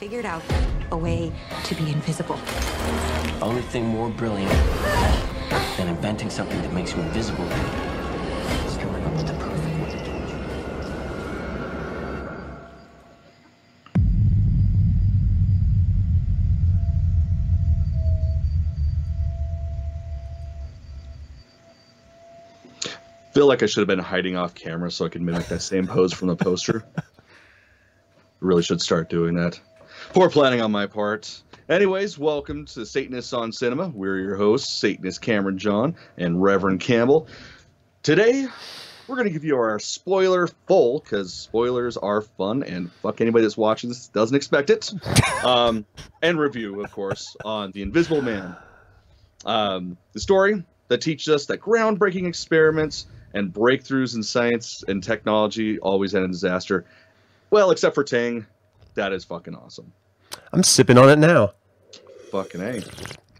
figured out a way to be invisible. Only thing more brilliant than inventing something that makes you invisible is coming up with the perfect way to do it. feel like I should have been hiding off camera so I could mimic that same pose from the poster. really should start doing that. Poor planning on my part. Anyways, welcome to Satanists on Cinema. We're your hosts, Satanist Cameron John and Reverend Campbell. Today, we're going to give you our spoiler full because spoilers are fun and fuck anybody that's watching this doesn't expect it. Um, and review, of course, on The Invisible Man. Um, the story that teaches us that groundbreaking experiments and breakthroughs in science and technology always end in disaster. Well, except for Tang, that is fucking awesome. I'm sipping on it now. Fucking a.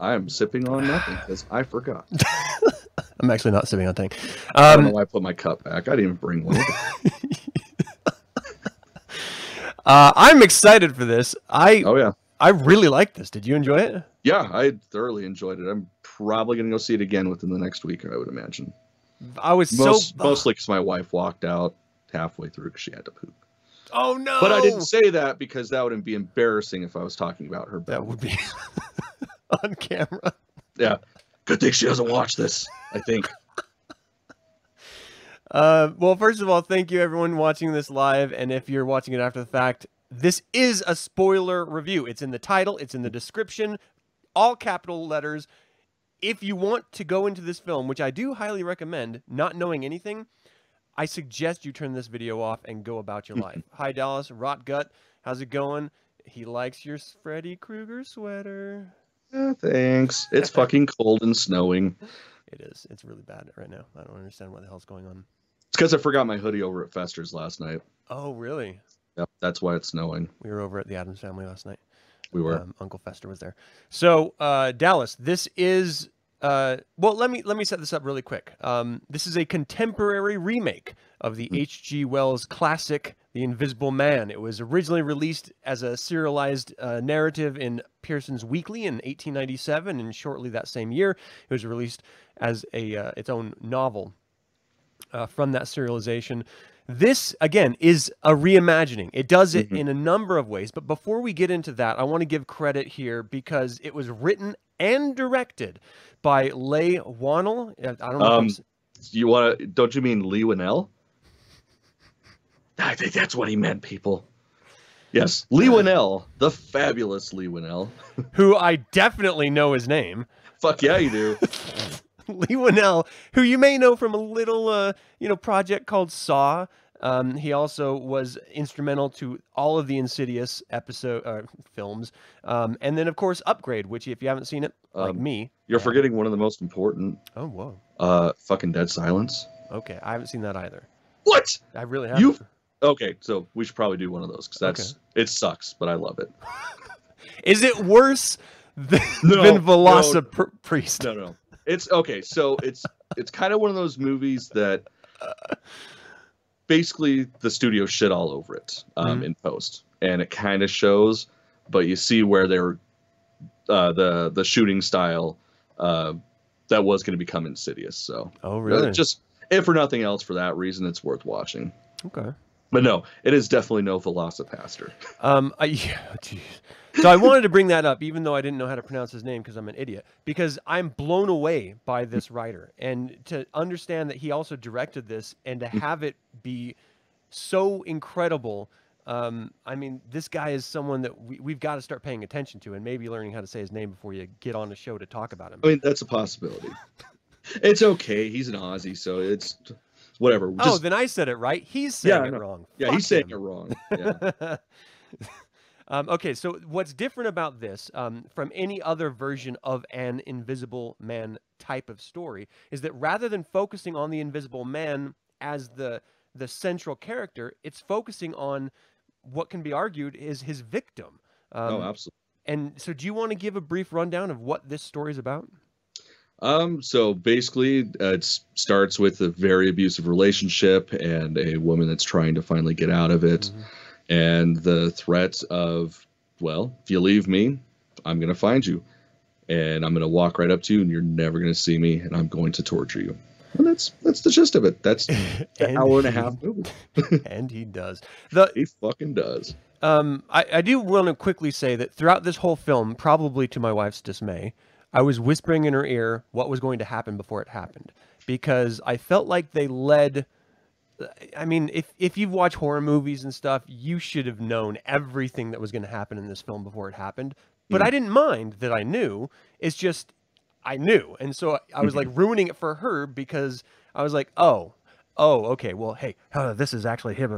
I am sipping on nothing because I forgot. I'm actually not sipping on thing. I don't know Um, why I put my cup back. I didn't even bring one. uh, I'm excited for this. I oh yeah, I really like this. Did you enjoy it? yeah. I thoroughly enjoyed it. I'm probably gonna go see it again within the next week. I would imagine. I was Most, so mostly because my wife walked out halfway through because she had to poop. Oh no! But I didn't say that because that would be embarrassing if I was talking about her. that would be on camera. Yeah. Good thing she doesn't watch this. I think. Uh, well, first of all, thank you everyone watching this live, and if you're watching it after the fact, this is a spoiler review. It's in the title, it's in the description, all capital letters. If you want to go into this film, which I do highly recommend, not knowing anything, I suggest you turn this video off and go about your life. Hi, Dallas Rot Gut, how's it going? He likes your Freddy Krueger sweater. Yeah, thanks. It's fucking cold and snowing. It is. It's really bad right now. I don't understand what the hell's going on. It's because I forgot my hoodie over at Fester's last night. Oh, really? Yep, that's why it's snowing. We were over at the Addams family last night. We were. Um, Uncle Fester was there. So uh, Dallas, this is uh, well. Let me let me set this up really quick. Um, this is a contemporary remake of the H.G. Wells classic, The Invisible Man. It was originally released as a serialized uh, narrative in Pearson's Weekly in 1897, and shortly that same year, it was released as a uh, its own novel uh, from that serialization. This, again, is a reimagining. It does it in a number of ways. But before we get into that, I want to give credit here because it was written and directed by Leigh Whannell. Uh, I don't know. Um, if I'm, s- You want to? Don't you mean Lee Winnell? I think that's what he meant, people. Yes, Lee Winnell, the fabulous Lee Winnell. who I definitely know his name. Fuck yeah, you do. Lee Winnell, who you may know from a little, uh, you know, project called Saw. Um, he also was instrumental to all of the Insidious episode uh, films, um, and then of course Upgrade, which if you haven't seen it, like Um, me, You're uh, forgetting one of the most important. Oh, whoa. Uh, fucking Dead Silence. Okay, I haven't seen that either. What? I really haven't. You? Okay, so we should probably do one of those because that's it sucks, but I love it. Is it worse than, No, than no. Priest? No, no. It's okay. So it's it's kind of one of those movies that basically the studio shit all over it um, Mhm. in post, and it kind of shows. But you see where they're uh, the the shooting style uh, that was going to become Insidious. So Oh, uh, really? just if for nothing else, for that reason, it's worth watching. okay. But no, it is definitely no Velocipastor. Um, I, yeah, jeez. So I wanted to bring that up, even though I didn't know how to pronounce his name because I'm an idiot. Because I'm blown away by this writer, and to understand that he also directed this, and to have it be so incredible. Um, I mean, this guy is someone that we, we've got to start paying attention to, and maybe learning how to say his name before you get on the show to talk about him. I mean, that's a possibility. it's okay. He's an Aussie, so it's whatever. oh, Just- then I said it right. He's saying Yeah, it wrong. yeah, Fuck he's saying him. it wrong. Yeah. Um, okay, so what's different about this um, from any other version of an Invisible Man type of story is that rather than focusing on the Invisible Man as the the central character, it's focusing on what can be argued is his victim. Um, oh, absolutely. and so, do you want to give a brief rundown of what this story is about? Um, so basically, uh, it starts with a very abusive relationship and a woman that's trying to finally get out of it, Mhm. And the threat of well, if you leave me, I'm going to find you. And I'm going to walk right up to you, and you're never going to see me, and I'm going to torture you. And that's that's the gist of it. That's an hour and a half movie. and he does. The He fucking does. Um, I, I do want to quickly say that throughout this whole film, probably to my wife's dismay, I was whispering in her ear what was going to happen before it happened because I felt like they led. I mean, if if you've watched horror movies and stuff, you should have known everything that was going to happen in this film before it happened. But I didn't mind that I knew. It's just I knew, and so I was like ruining it for her because I was like, oh, oh, okay, well, hey, uh, this is actually him,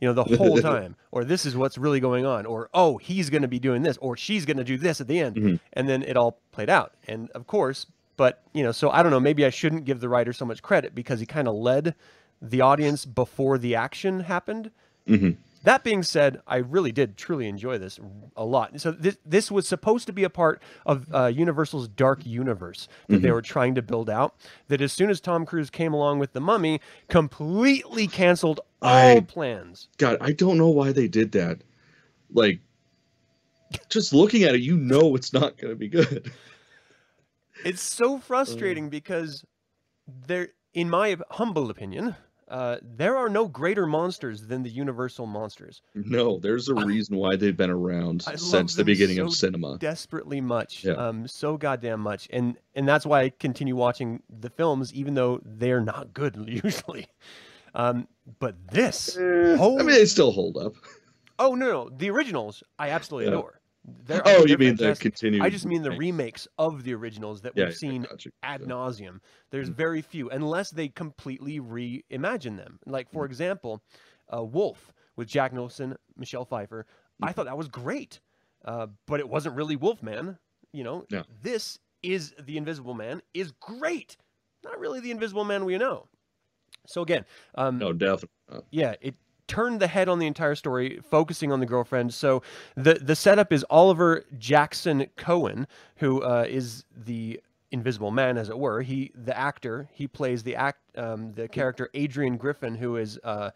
you know, the whole time, or this is what's really going on, or oh, he's going to be doing this, or she's going to do this at the end, and then it all played out, and of course, but you know, so I don't know, maybe I shouldn't give the writer so much credit because he kind of led the audience before the action happened. Mm-hmm. That being said, I really did truly enjoy this a lot. So this this was supposed to be a part of uh, Universal's dark universe that they mm-hmm. were trying to build out. That as soon as Tom Cruise came along with the Mummy, completely canceled all I- plans. God, I don't know why they did that. Like, just looking at it, you know it's not going to be good. It's so frustrating uh. because there, in my humble opinion, uh, there are no greater monsters than the Universal monsters. No, there's a reason why they've been around I since the beginning of so cinema. desperately much Yeah. um so goddamn much and and that's why i continue watching the films even though they're not good usually um but this Eh, I mean, they still hold up. oh no no the originals i absolutely Yeah. adore They're, Oh, you mean the continued? i just mean the remakes. of the originals that Yeah, we've seen gotcha, ad nauseum there's Mm. very few unless they completely reimagine them like Mm. for example uh, wolf with jack nicholson michelle pfeiffer Mm. i thought that was great uh, but it wasn't really wolfman you know Yeah. this is the invisible man is great not really the invisible man we know so again um, No, definitely. yeah, it turned the head on the entire story, focusing on the girlfriend. So the the setup is Oliver Jackson Cohen, who uh, is the Invisible Man, as it were. He, the actor, he plays the act, um, the character Adrian Griffin, who is uh,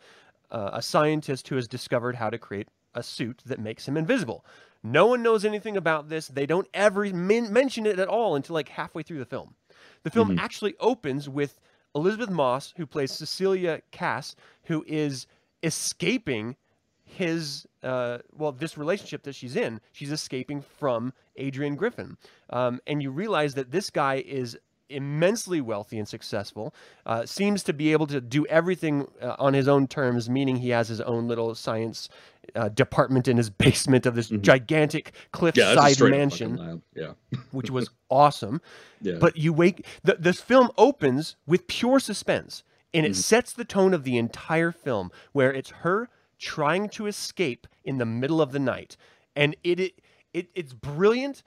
uh, a scientist who has discovered how to create a suit that makes him invisible. No one knows anything about this. They don't ever men- mention it at all until like halfway through the film. The film actually opens with Elisabeth Moss, who plays Cecilia Cass, who is escaping his uh, well this relationship that she's in she's escaping from adrian griffin um, and you realize that this guy is immensely wealthy and successful uh, seems to be able to do everything uh, on his own terms meaning he has his own little science uh, department in his basement of this gigantic Mm-hmm. Yeah, a cliffside up mansion. Yeah, which was awesome yeah. but you wake the, this film opens with pure suspense and Mm-hmm. it sets the tone of the entire film where it's her trying to escape in the middle of the night and it, it, it it's brilliant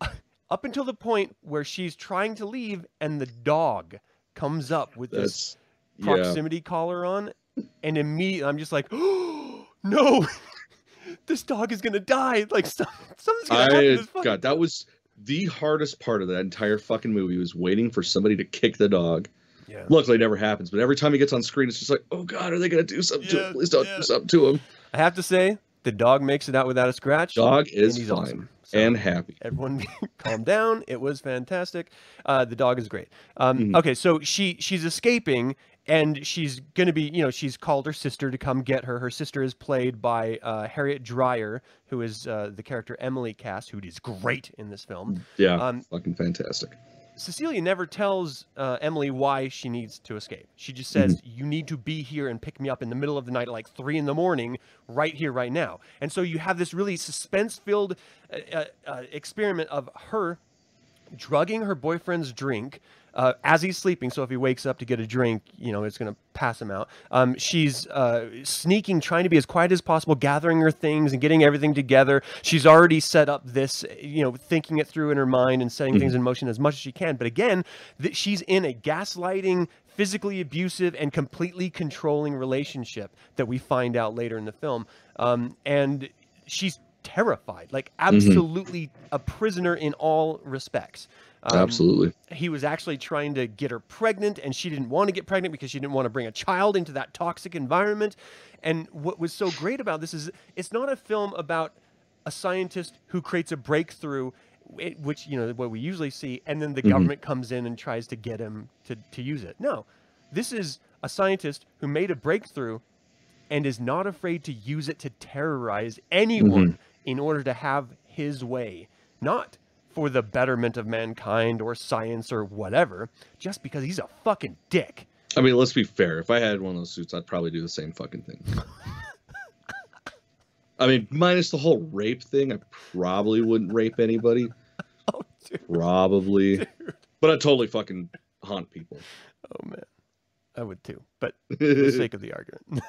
up until the point where she's trying to leave and the dog comes up with this that's yeah. proximity collar on and immediately i'm just like oh no this dog is gonna die like some, something's gonna happen to this fucking God, that was the hardest part of that entire fucking movie was waiting for somebody to kick the dog. Yeah. Luckily, it never happens. But every time he gets on screen, it's just like, oh God, are they gonna do something to Yeah, him? Please don't yeah. do something to him. I have to say, the dog makes it out without a scratch. The dog is he's fine awesome. So, and happy. everyone calm down. It was fantastic. Uh, the dog is great. Um, Mhm. Okay, so she she's escaping and she's gonna be, you know, she's called her sister to come get her. Her sister is played by uh, Harriet Dreyer, who is uh, the character Emily Cass, who is great in this film. Yeah, Um, fucking fantastic. Cecilia never tells uh, Emily why she needs to escape. She just says, "You need to be here and pick me up in the middle of the night like three in the morning, right here, right now." And so you have this really suspense-filled uh, uh, uh, experiment of her drugging her boyfriend's drink uh, as he's sleeping. So if he wakes up to get a drink, you know, it's going to pass him out. Um, she's uh, sneaking, trying to be as quiet as possible, gathering her things and getting everything together. She's already set up this, you know, thinking it through in her mind and setting things in motion as much as she can. But again, th- she's in a gaslighting, physically abusive, and completely controlling relationship that we find out later in the film. Um, and she's terrified, like absolutely a prisoner in all respects. Um, Absolutely. he was actually trying to get her pregnant and she didn't want to get pregnant because she didn't want to bring a child into that toxic environment and what was so great about this is it's not a film about a scientist who creates a breakthrough, which you know what we usually see, and then the Mhm. government comes in and tries to get him to to use it. No, this is a scientist who made a breakthrough and is not afraid to use it to terrorize anyone in order to have his way, not for the betterment of mankind or science or whatever, just because he's a fucking dick. I mean, let's be fair. If I had one of those suits, I'd probably do the same fucking thing. I mean, minus the whole rape thing, I probably wouldn't rape anybody. Oh, dude. Probably. But I'd totally fucking haunt people. Oh man, I would too. But for the sake of the argument,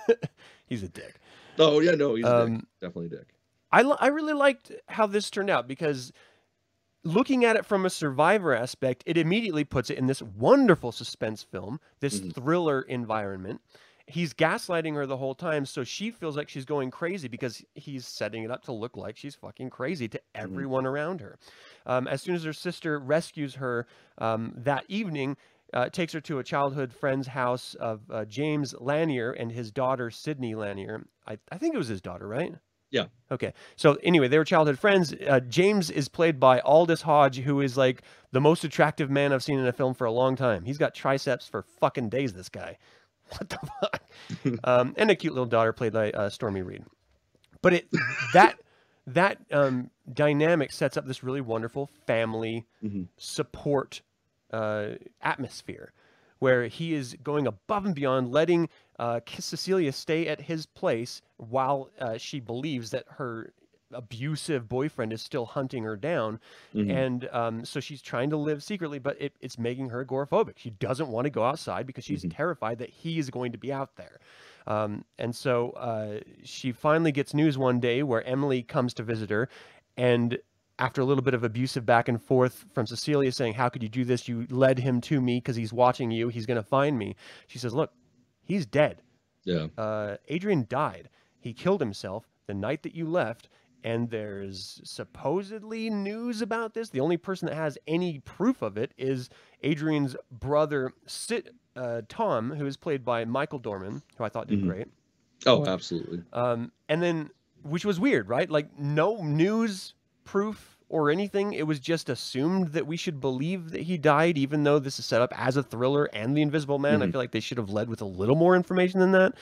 he's a dick. oh, yeah, no, he's a Um, dick. Definitely a dick. I, I really liked how this turned out because looking at it from a survivor aspect, it immediately puts it in this wonderful suspense film, this Mhm. thriller environment. He's gaslighting her the whole time, so she feels like she's going crazy because he's setting it up to look like she's fucking crazy to everyone around her. Um, as soon as her sister rescues her um, that evening, uh, takes her to a childhood friend's house of uh, James Lanier and his daughter Sydney Lanier. I, I think it was his daughter, right? Yeah. Okay. So anyway, they were childhood friends. Uh, James is played by Aldis Hodge, who is like the most attractive man I've seen in a film for a long time. He's got triceps for fucking days. This guy. What the fuck? um, and a cute little daughter played by uh, Stormy Reid. But it that that um, dynamic sets up this really wonderful family Mhm. support uh, atmosphere where he is going above and beyond, letting uh, Cecilia stay at his place while uh, she believes that her abusive boyfriend is still hunting her down. Mhm. And um, so she's trying to live secretly, but it, it's making her agoraphobic. She doesn't want to go outside because she's terrified that he is going to be out there. Um, and so uh, she finally gets news one day where Emily comes to visit her. And after a little bit of abusive back and forth from Cecilia saying, How could you do this? You led him to me because he's watching you. He's going to find me. She says, Look, he's dead. Yeah. Uh, Adrian died. He killed himself the night that you left. And there's supposedly news about this. The only person that has any proof of it is Adrian's brother, Sit, uh, Tom, who is played by Michael Dorman, who I thought did Mhm. great. Oh, absolutely. Um, and then, which was weird, right? Like, no news proof or anything. It was just assumed that we should believe that he died, even though this is set up as a thriller and The Invisible Man. I Mhm. feel like they should have led with a little more information than that.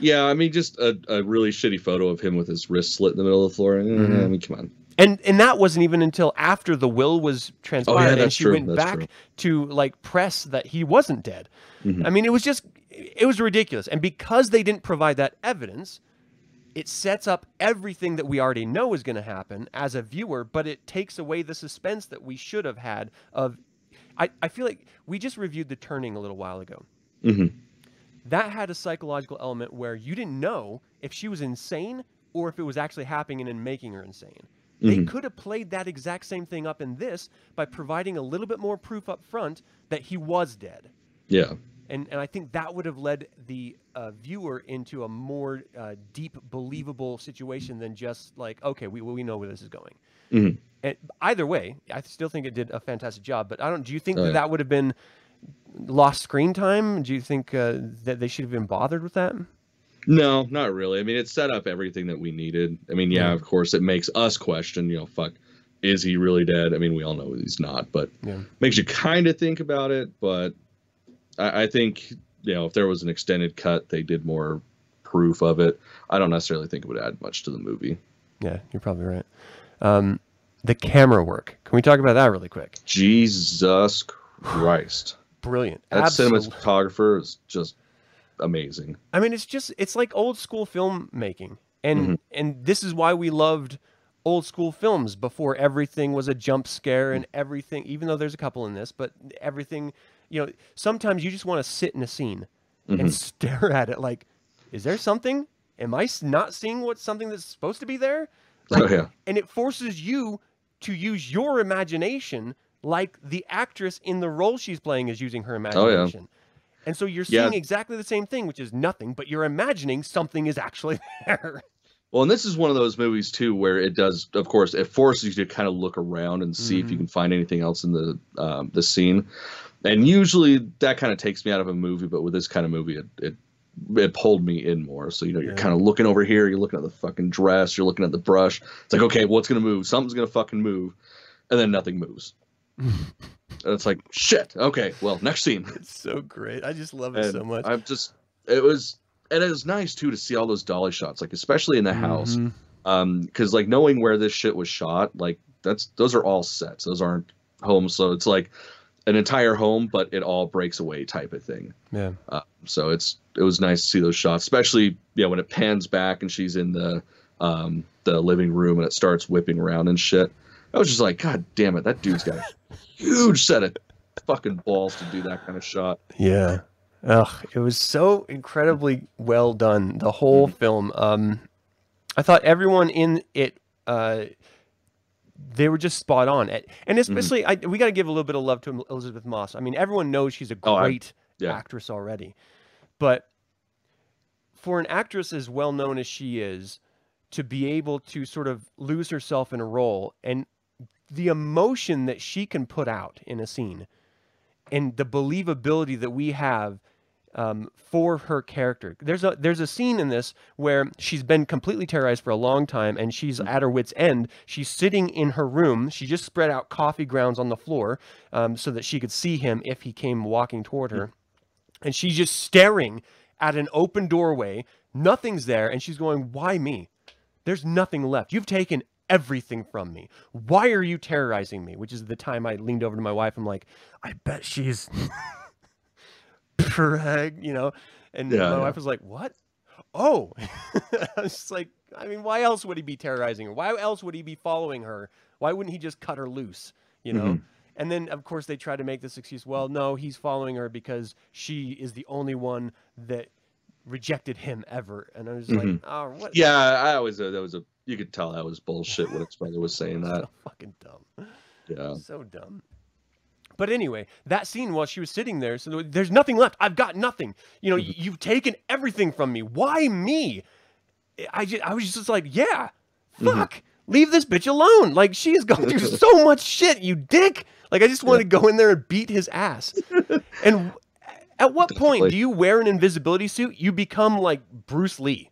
Yeah, I mean, just a, a really shitty photo of him with his wrist slit in the middle of the floor. Eh, Mhm. I mean, come on. And and that wasn't even until after the will was transpired and Oh, that's she true, went that's back true. to like press that he wasn't dead. Mhm. I mean, it was just it was ridiculous. And because they didn't provide that evidence, it sets up everything that we already know is going to happen as a viewer, but it takes away the suspense that we should have had of I, I feel like we just reviewed the turning a little while ago. hmm That had a psychological element where you didn't know if she was insane or if it was actually happening and making her insane. They Mhm. could have played that exact same thing up in this by providing a little bit more proof up front that he was dead. Yeah. And, and I think that would have led the uh, viewer into a more uh, deep, believable situation than just like, okay, we, we know where this is going. Mhm. And either way, I still think it did a fantastic job. But I don't. Do you think Oh, that yeah. that would have been lost screen time? Do you think uh, that they should have been bothered with that? No, not really. I mean, it set up everything that we needed. I mean, yeah, Yeah. of course, it makes us question, you know, fuck, is he really dead? I mean, we all know he's not, but Yeah. makes you kind of think about it. But I, I think, you know, if there was an extended cut, they did more proof of it. I don't necessarily think it would add much to the movie. Yeah, you're probably right. Um, the camera work. Can we talk about that really quick? Jesus Christ. Brilliant. That cinematographer is just amazing. I mean, it's just it's like old school filmmaking, and Mhm. and this is why we loved old school films before everything was a jump scare and everything. Even though there's a couple in this, but everything, you know, sometimes you just want to sit in a scene Mhm. and stare at it. Like, is there something? Am I not seeing what's something that's supposed to be there? oh, yeah. and it forces you to use your imagination like the actress in the role she's playing is using her imagination. Oh, yeah. And so you're Yeah. seeing exactly the same thing, which is nothing, but you're imagining something is actually there. Well, and this is one of those movies too where it does, of course, it forces you to kind of look around and see if you Mhm. can find anything else in the um, the scene. And usually that kind of takes me out of a movie, but with this kind of movie, it, it it pulled me in more. So you know, you're Yeah. kind of looking over here, you're looking at the fucking dress, you're looking at the brush. It's like, okay, what's gonna move? Something's gonna fucking move, and then nothing moves. and it's like, shit. Okay, well, next scene. It's so great. I just love it And so much. I'm just, it was, and it was nice too to see all those dolly shots, like especially in the house, Mhm. um, because like knowing where this shit was shot, like that's those are all sets. Those aren't homes, so it's like an entire home, but it all breaks away type of thing. Yeah. Uh, so it's it was nice to see those shots, especially yeah when it pans back and she's in the um the living room and it starts whipping around and shit. I was just like, God damn it, that dude's got a huge set of fucking balls to do that kind of shot. Yeah. Ugh, it was so incredibly well done. The whole film. Um, I thought everyone in it, uh, they were just spot on. And and especially, I, we got to give a little bit of love to Elisabeth Moss. I mean, everyone knows she's a Oh, I- great yeah. actress already, but for an actress as well known as she is, to be able to sort of lose herself in a role and the emotion that she can put out in a scene and the believability that we have um, for her character. There's a there's a scene in this where she's been completely terrorized for a long time and she's at her wits end. She's sitting in her room. She just spread out coffee grounds on the floor um, so that she could see him if he came walking toward her, and she's just staring at an open doorway. Nothing's there, and she's going, "Why me? There's nothing left. You've taken." Everything from me. Why are you terrorizing me? Which is the time I leaned over to my wife. I'm like, I bet she's preg, you know. And Yeah, my yeah. wife was like, "What? Oh!" I was just like, I mean, why else would he be terrorizing her? Why else would he be following her? Why wouldn't he just cut her loose? You know. Mhm. And then, of course, they try to make this excuse. Well, no, he's following her because she is the only one that rejected him ever. And I was like, Mhm. oh, what? Yeah, I always uh, that was a you could tell that was bullshit when its brother was saying that. so fucking dumb. Yeah. So dumb. But anyway, that scene while she was sitting there, so there's nothing left. I've got nothing. You know, mm-hmm. y- you've taken everything from me. Why me? I just, I was just like, yeah, mm-hmm. fuck. Leave this bitch alone. Like she has gone through so much shit, you dick. Like I just want to go in there and beat his ass. and at what point do you wear an invisibility suit? You become like Bruce Lee.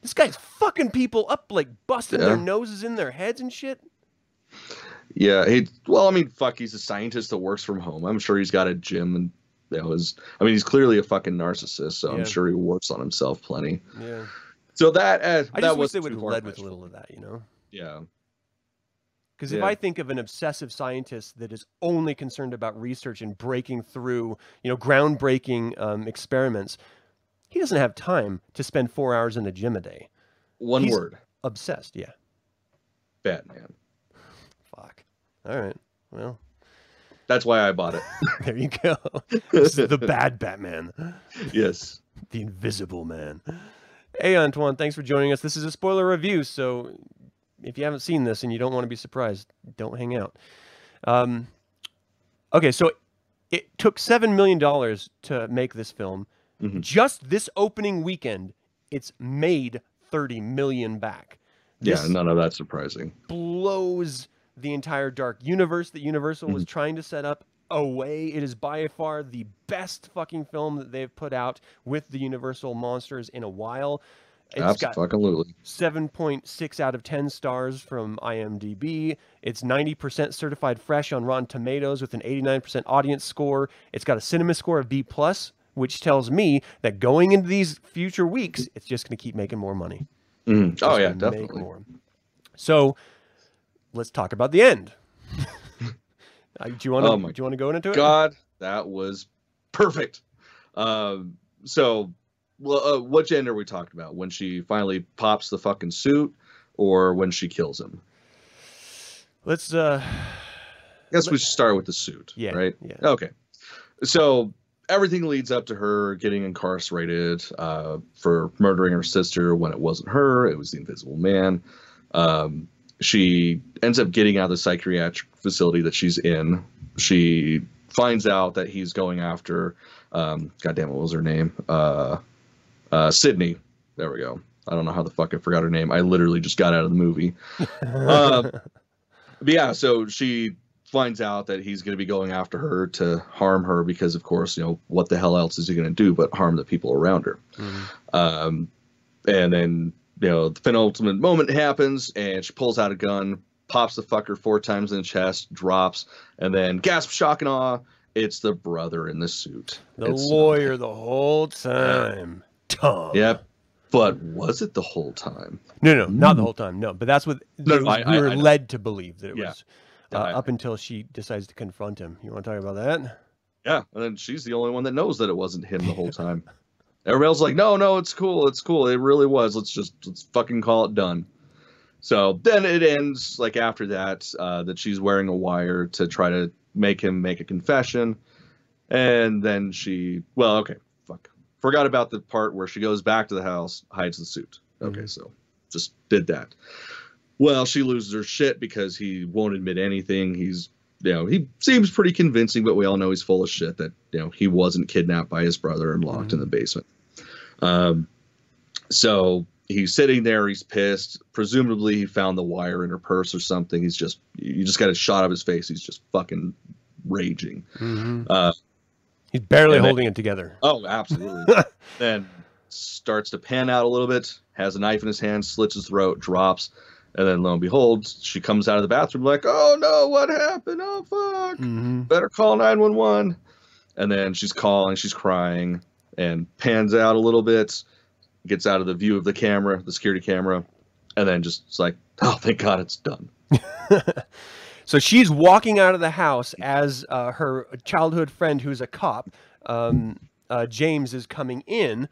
This guy's fucking people up, like busting their noses in their heads and shit. Yeah, he well, I mean, fuck, he's a scientist that works from home. I'm sure he's got a gym and you was. I mean, he's clearly a fucking narcissist, so Yeah. I'm sure he works on himself plenty. Yeah. So that uh, I that just wish was they would have led with a little of that, you know? Yeah. Because if Yeah. I think of an obsessive scientist that is only concerned about research and breaking through, you know, groundbreaking um, experiments, he doesn't have time to spend four hours in the gym a day. One He's- word. Obsessed, yeah. Batman. All right. Well, That's why I bought it. there you go. this is the bad Batman, yes. the Invisible Man. Hey, Antoine, thanks for joining us. This is a spoiler review, so if you haven't seen this and you don't want to be surprised, don't hang out. Um, okay, so it took seven million dollars to make this film. Mhm. Just this opening weekend, it's made thirty million back. Yeah, none of that's surprising. blows the entire dark universe that Universal was Mm-hmm. trying to set up away. It is by far the best fucking film that they've put out with the Universal monsters in a while. It's got Absolutely. 7.6 out of 10 stars from IMDb. It's 90% certified fresh on Rotten Tomatoes with an 89% audience score. It's got a cinema score of B+, plus, which tells me that going into these future weeks, it's just going to keep making more money. Mhm. Oh yeah, definitely. more. So, let's talk about the end. Do you want to? Oh do you want to go into it? God, that was perfect. Um, so, well, uh, which end are we talking about? When she finally pops the fucking suit, or when she kills him? Let's. uh I guess we should start with the suit. Yeah. Right. Yeah. Okay. So everything leads up to her getting incarcerated uh, for murdering her sister when it wasn't her; it was the Invisible Man. Um, she ends up getting out of the psychiatric facility that she's in. She finds out that he's going after. Um, God damn, what was her name? Uh, uh, Sydney. There we go. I don't know how the fuck I forgot her name. I literally just got out of the movie. Uh, but yeah, so she finds out that he's going to be going after her to harm her because, of course, you know what the hell else is he going to do but harm the people around her. Um, and then you know the penultimate moment happens, and she pulls out a gun, pops the fucker four times in the chest, drops, and then gasp, shock, and awe. It's the brother in the suit. The It's- lawyer the whole time. Tom. Yep. But was it the whole time? No, no, not the whole time. No, but that's what No, was- I- we were I led to believe that it Yeah. was uh, up until she decides to confront him. You want to talk about that? Yeah, and then she's the only one that knows that it wasn't him the whole time. Everybody else like, no, no, it's cool, it's cool, it really was. Let's just let's fucking call it done. So then it ends like after that uh, that she's wearing a wire to try to make him make a confession, and then she well, okay, fuck, forgot about the part where she goes back to the house, hides the suit. Okay, so just did that. Well, she loses her shit because he won't admit anything. He's you know, he seems pretty convincing, but we all know he's full of shit that, you know, he wasn't kidnapped by his brother and locked in the basement. Um, so he's sitting there, he's pissed. Presumably he found the wire in her purse or something. He's just, you just got a shot of his face. He's just fucking raging. Uh, He's barely And then- holding it together. Oh, absolutely. then starts to pan out a little bit, has a knife in his hand, slits his throat, drops, and then lo and behold, she comes out of the bathroom like, "Oh no, what happened? Oh fuck! Mhm. Better call nine one one." And then she's calling, she's crying, and pans out a little bit, gets out of the view of the camera, the security camera, and then just it's like, "Oh, thank God, it's done." So she's walking out of the house as uh, her childhood friend, who's a cop, um, uh, James, is coming in,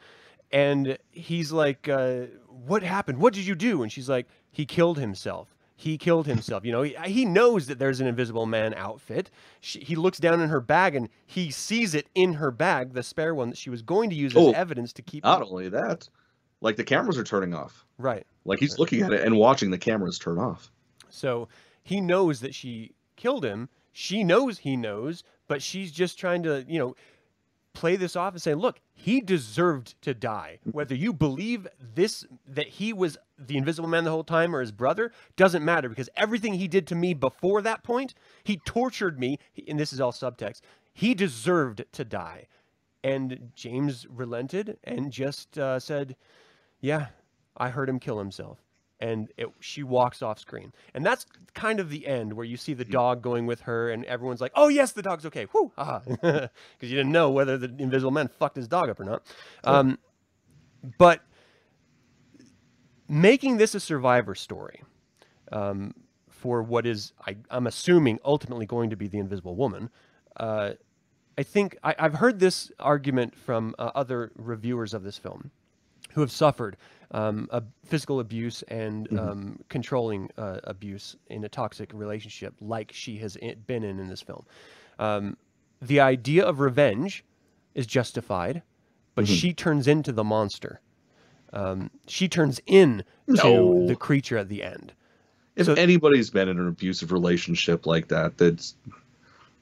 and he's like, uh, "What happened? What did you do?" And she's like, "He killed himself. He killed himself. You know, he, he knows that there's an Invisible Man outfit. She, he looks down in her bag and he sees it in her bag, the spare one that she was going to use as Oh, evidence to keep. Not only that, like the cameras are turning off. Right. Like he's looking at it and watching the cameras turn off. So he knows that she killed him. She knows he knows, but she's just trying to, you know, play this off and say, look, he deserved to die. Whether you believe this, that he was the invisible man the whole time or his brother, doesn't matter because everything he did to me before that point, he tortured me. And this is all subtext. He deserved to die. And James relented and just uh, said, yeah, I heard him kill himself. And it, she walks off screen. And that's kind of the end where you see the dog going with her, and everyone's like, oh, yes, the dog's okay. Whoo, aha. Because you didn't know whether the invisible man fucked his dog up or not. Um, but making this a survivor story um, for what is, I, I'm assuming, ultimately going to be the invisible woman. Uh, I think I, I've heard this argument from uh, other reviewers of this film who have suffered um, a physical abuse and um, controlling uh, abuse in a toxic relationship, like she has been in in this film. Um, the idea of revenge is justified, but she turns into the monster. Um, she turns in to the creature at the end. If So- anybody's been in an abusive relationship like that, that's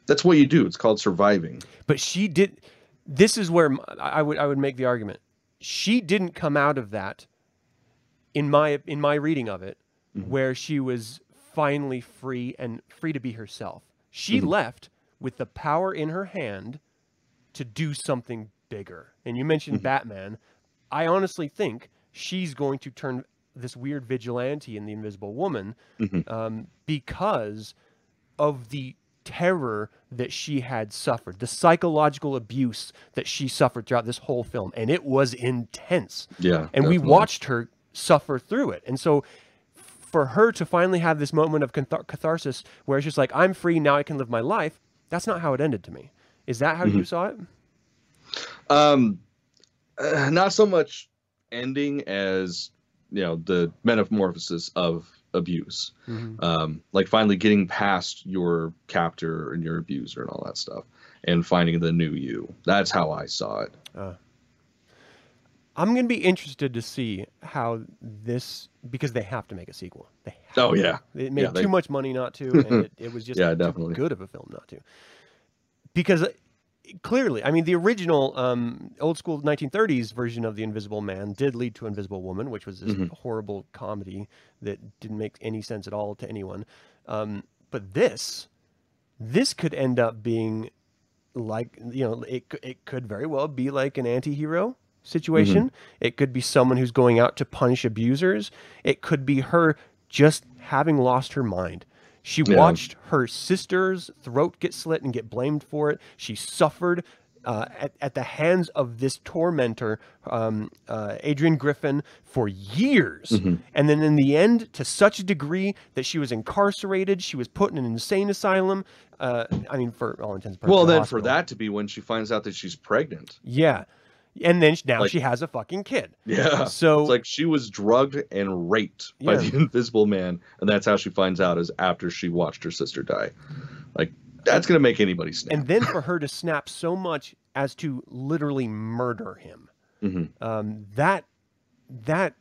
that's what you do. It's called surviving. But she did. This is where I would I would make the argument. She didn't come out of that. In my in my reading of it, mm-hmm. where she was finally free and free to be herself. She mm-hmm. left with the power in her hand to do something bigger. And you mentioned mm-hmm. Batman. I honestly think she's going to turn this weird vigilante in the Invisible Woman um, because of the terror that she had suffered, the psychological abuse that she suffered throughout this whole film, and it was intense. Yeah, and we watched her suffer through it, and so for her to finally have this moment of cathar- catharsis where she's like I'm free now, I can live my life. That's not how it ended to me. Is that how Mm-hmm. you saw it? Um, uh, not so much ending as you know the metamorphosis of abuse. Um, like finally getting past your captor and your abuser and all that stuff, and finding the new you. That's how I saw it. I'm gonna be interested to see how this because they have to make a sequel. They have Oh to. yeah, It made Yeah, they- too much money not to, and it, it was just Yeah, too definitely. good of a film not to. Because uh, clearly, I mean, the original um, old school 1930s version of the Invisible Man did lead to Invisible Woman, which was this Mm-hmm. horrible comedy that didn't make any sense at all to anyone. Um, but this, this could end up being like you know it it could very well be like an anti-hero situation it could be someone who's going out to punish abusers it could be her just having lost her mind she Yeah. watched her sister's throat get slit and get blamed for it she suffered uh, at, at the hands of this tormentor, um, uh, Adrian Griffin, for years. And then in the end, to such a degree that she was incarcerated, she was put in an insane asylum. Uh, I mean, for all intents and purposes. Well, then for that to be when she finds out that she's pregnant. Yeah. And then now Like- she has a fucking kid. Yeah. So- it's like she was drugged and raped by Yeah. the Invisible Man, and that's how she finds out is after she watched her sister die. Like that's gonna make anybody snap. And then for her to snap so much as to literally murder him. Mhm. Um, that that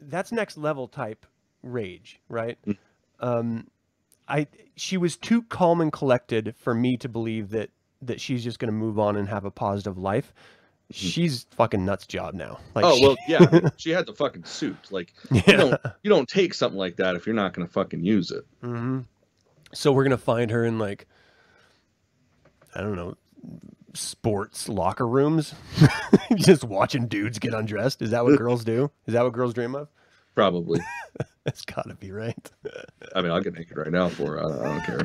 that's next level type rage, right? Mm. Um, I she was too calm and collected for me to believe that that she's just going to move on and have a positive life. She's fucking nuts job now. Like Mm-hmm. oh she- well, yeah. she had the fucking suit. Like you don't you don't take something like that if you're not gonna fucking use it. hmm So we're gonna find her in like, I don't know, sports locker rooms, just watching dudes get undressed. Is that what girls do? Is that what girls dream of? Probably. That's gotta be right. I mean, I'll get naked right now for her. I don't, I don't care.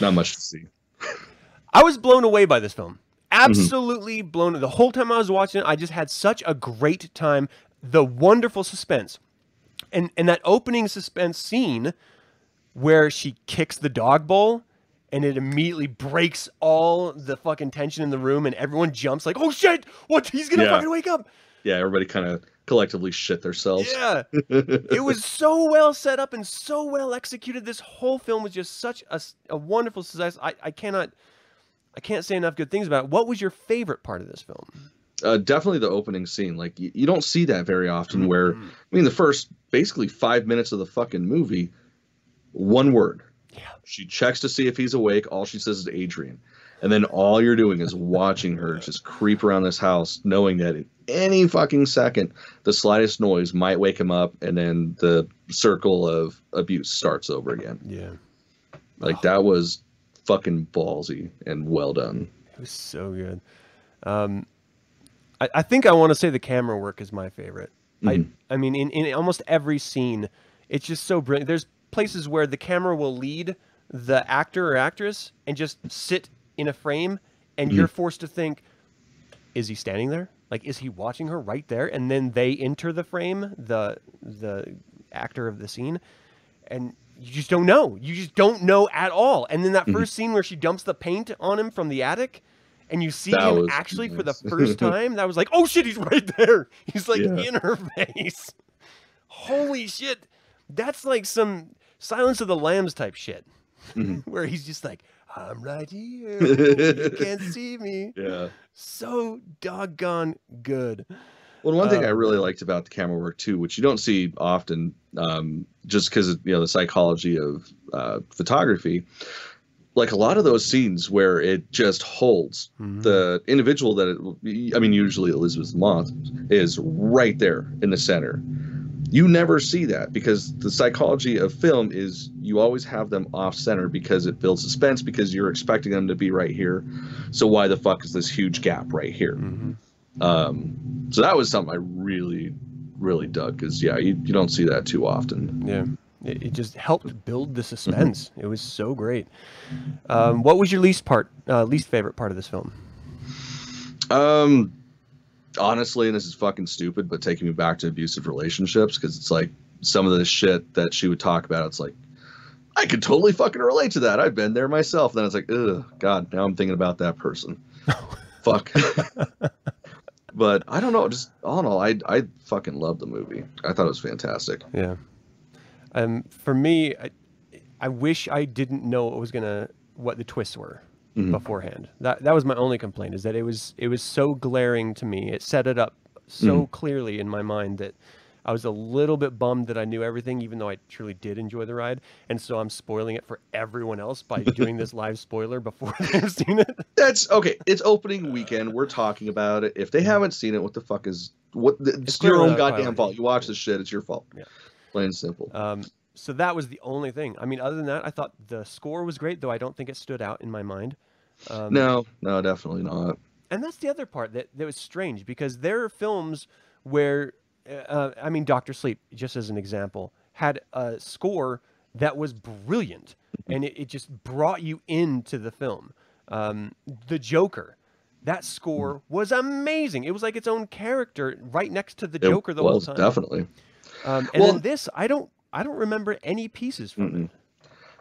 Not much to see. I was blown away by this film. Mm-hmm. Absolutely blown. The whole time I was watching it, I just had such a great time. The wonderful suspense, and and that opening suspense scene where she kicks the dog bowl, and it immediately breaks all the fucking tension in the room, and everyone jumps like, "Oh shit! What? He's gonna Yeah. fucking wake up!" Yeah, everybody kind of collectively shit themselves. Yeah. it was so well set up and so well executed. This whole film was just such a, a wonderful success. I, I cannot, I can't say enough good things about it. What was your favorite part of this film? uh, definitely the opening scene. Like you, you don't see that very often. Where I mean, the first basically five minutes of the fucking movie, one word. Yeah. She checks to see if he's awake. All she says is Adrian, and then all you're doing is watching her just creep around this house, knowing that at any fucking second, the slightest noise might wake him up, and then the circle of abuse starts over again. Yeah. Like that was fucking ballsy and well done. It was so good. Um, I, I think I want to say the camera work is my favorite. I, I mean, in, in almost every scene, it's just so brilliant. There's places where the camera will lead the actor or actress and just sit in a frame, and you're forced to think, is he standing there? Like, is he watching her right there? And then they enter the frame, the the actor of the scene, and you just don't know. You just don't know at all. And then that first scene where she dumps the paint on him from the attic, and you see That him actually for the first time, that was like, oh shit, he's right there. He's like Yeah. in her face. Holy shit. That's like some Silence of the Lambs type shit. Mm-hmm. where he's just like, I'm right here. you can't see me. Yeah. So doggone good. Well, one thing I Um, really liked about the camera work too, which you don't see often, um, just because you know the psychology of uh, photography, like a lot of those scenes where it just holds Mm-hmm. the individual that it, I mean, usually Elisabeth Moss is right there in the center. You never see that because the psychology of film is you always have them off center because it builds suspense because you're expecting them to be right here. So why the fuck is this huge gap right here? Um, so that was something I really, really dug because yeah, you, you don't see that too often. Yeah. It, it just helped build the suspense. It was so great. Um, what was your least part, uh, least favorite part of this film? Um, honestly, and this is fucking stupid, but taking me back to abusive relationships because it's like some of the shit that she would talk about. It's like I could totally fucking relate to that. I've been there myself. Then it's like, ugh, God, now I'm thinking about that person. Fuck. but I don't know. Just all in all, I I fucking love the movie. I thought it was fantastic. Yeah. Um, for me, I, I wish I didn't know what was gonna what the twists were beforehand. That that was my only complaint is that it was it was so glaring to me. It set it up so clearly in my mind that I was a little bit bummed that I knew everything, even though I truly did enjoy the ride. And so I'm spoiling it for everyone else by doing this live spoiler before they've seen it. That's okay. It's opening weekend. We're talking about it. If they haven't seen it, what the fuck is what? The, It's, your own goddamn fault. You watch this shit. It's your fault. Yeah. Plain and simple. Um, so that was the only thing. I mean, other than that, I thought the score was great, though I don't think it stood out in my mind. Um, No, no, definitely not. and that's the other part that, that was strange because there are films where, uh, I mean, Doctor Sleep, just as an example, had a score that was brilliant and it, it just brought you into the film. Um, the Joker, that score was amazing. It was like its own character right next to the It Joker the whole was time. definitely. Um, and Well- then this, I don't, I don't remember any pieces from it.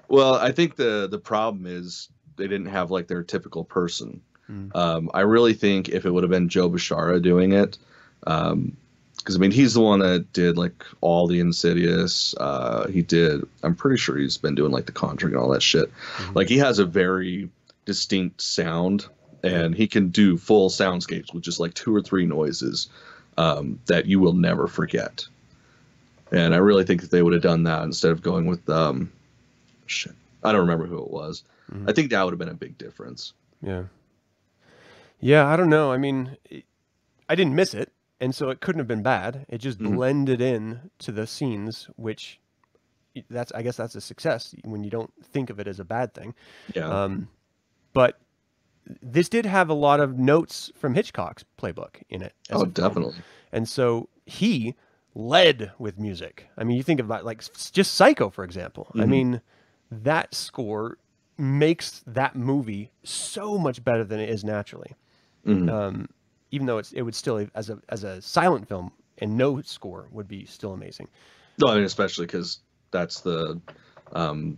Well, I think the the problem is they didn't have like their typical person. Hmm. Um, I really think if it would have been Joe Bishara doing it, because I mean he's the one that did like all the Insidious. Uh, he did. I'm pretty sure he's been doing like the Conjuring and all that shit. Mm-hmm. Like he has a very distinct sound, and he can do full soundscapes with just like two or three noises um, that you will never forget. And I really think that they would have done that instead of going with um, shit. I don't remember who it was. Mhm. I think that would have been a big difference. Yeah. Yeah, I don't know. I mean, I didn't miss it, and so it couldn't have been bad. It just Mhm. blended in to the scenes, which that's I guess that's a success when you don't think of it as a bad thing. Yeah. Um, but this did have a lot of notes from Hitchcock's playbook in it. as oh, definitely. And so he led with music. I mean, you think about like just Psycho, for example. I Mhm. mean, that score makes that movie so much better than it is naturally. Mhm. Um, even though it's it would still as a as a silent film and no score would be still amazing. No, I mean, especially because that's the um,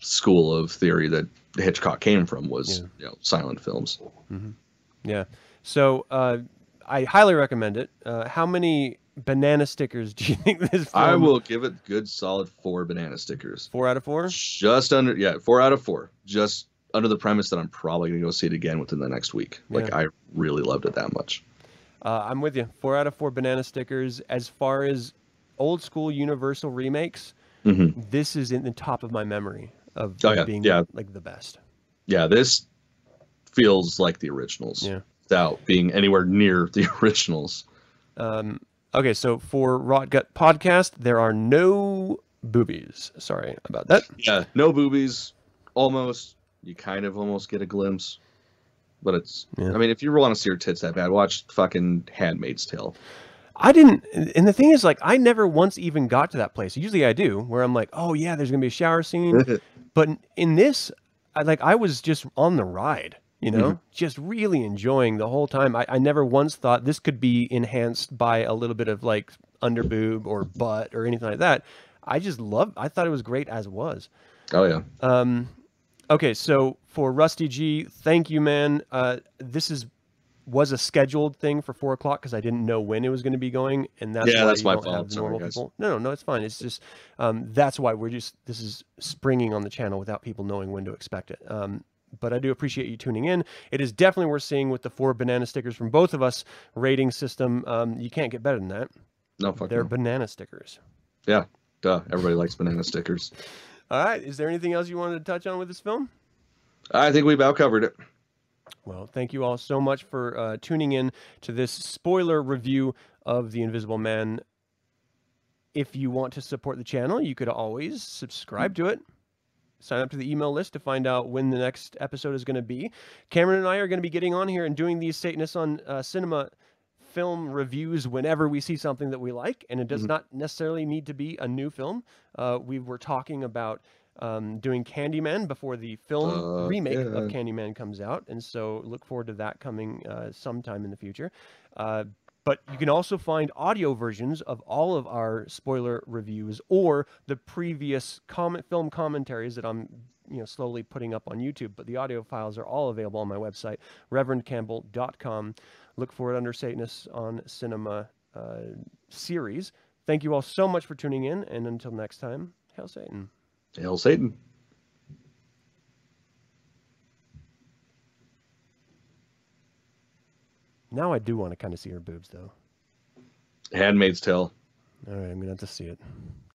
school of theory that Hitchcock came from was Yeah. you know silent films. Yeah. So uh, I highly recommend it. Uh, how many banana stickers do you think this? Film, I will give it good solid four banana stickers. Four out of four. Just under yeah, four out of four. Just under the premise that I'm probably gonna go see it again within the next week. Like Yeah. I really loved it that much. Uh, I'm with you. Four out of four banana stickers. As far as old school Universal remakes, hmm this is in the top of my memory of Oh, yeah, being yeah. like the best. Yeah, this feels like the originals Yeah. without being anywhere near the originals. Um, okay, so for Rot Gut Podcast, there are no boobies. Sorry about that. Yeah, no boobies. Almost. You kind of almost get a glimpse. But it's. Yeah. I mean, if you want to see her tits that bad, watch fucking Handmaid's Tale. I didn't, and the thing is, like, I never once even got to that place. Usually I do, where I'm like, oh yeah, there's gonna be a shower scene. but in this, I like, I was just on the ride, you know, just really enjoying the whole time. I, I never once thought this could be enhanced by a little bit of like under boob or butt or anything like that. I just loved. I thought it was great as was. Oh yeah. Um, okay, so for Rusty G, thank you, man. Uh, this is was a scheduled thing for four o'clock because I didn't know when it was going to be going, and that's Yeah, why that's my fault. Sorry, normal guys. people. No, no, no, it's fine. It's just um, that's why we're just this is springing on the channel without people knowing when to expect it. Um, but I do appreciate you tuning in. It is definitely worth seeing with the four banana stickers from both of us rating system. Um, you can't get better than that. No, fuck They're no. banana stickers. Yeah. Duh. Everybody likes banana stickers. All right. Is there anything else you wanted to touch on with this film? I think we've about covered it. Well, thank you all so much for uh, tuning in to this spoiler review of The Invisible Man. If you want to support the channel, you could always subscribe to it. Sign up to the email list to find out when the next episode is going to be. Cameron and I are going to be getting on here and doing these Satanists on uh, Cinema film reviews whenever we see something that we like, and it does Mhm. not necessarily need to be a new film. Uh, we were talking about um, doing Candyman before the film Uh, remake of. Candyman comes out, and so look forward to that coming uh, sometime in the future. Uh, but you can also find audio versions of all of our spoiler reviews or the previous comment film commentaries that I'm you know slowly putting up on YouTube. But the audio files are all available on my website, reverendcampbell.com. Look for it under Satanists on Cinema uh, series. Thank you all so much for tuning in, and until next time, hail Satan. Hail Satan. Now I do want to kind of see her boobs, though. Handmaid's Tale. All right, I'm gonna have to see it.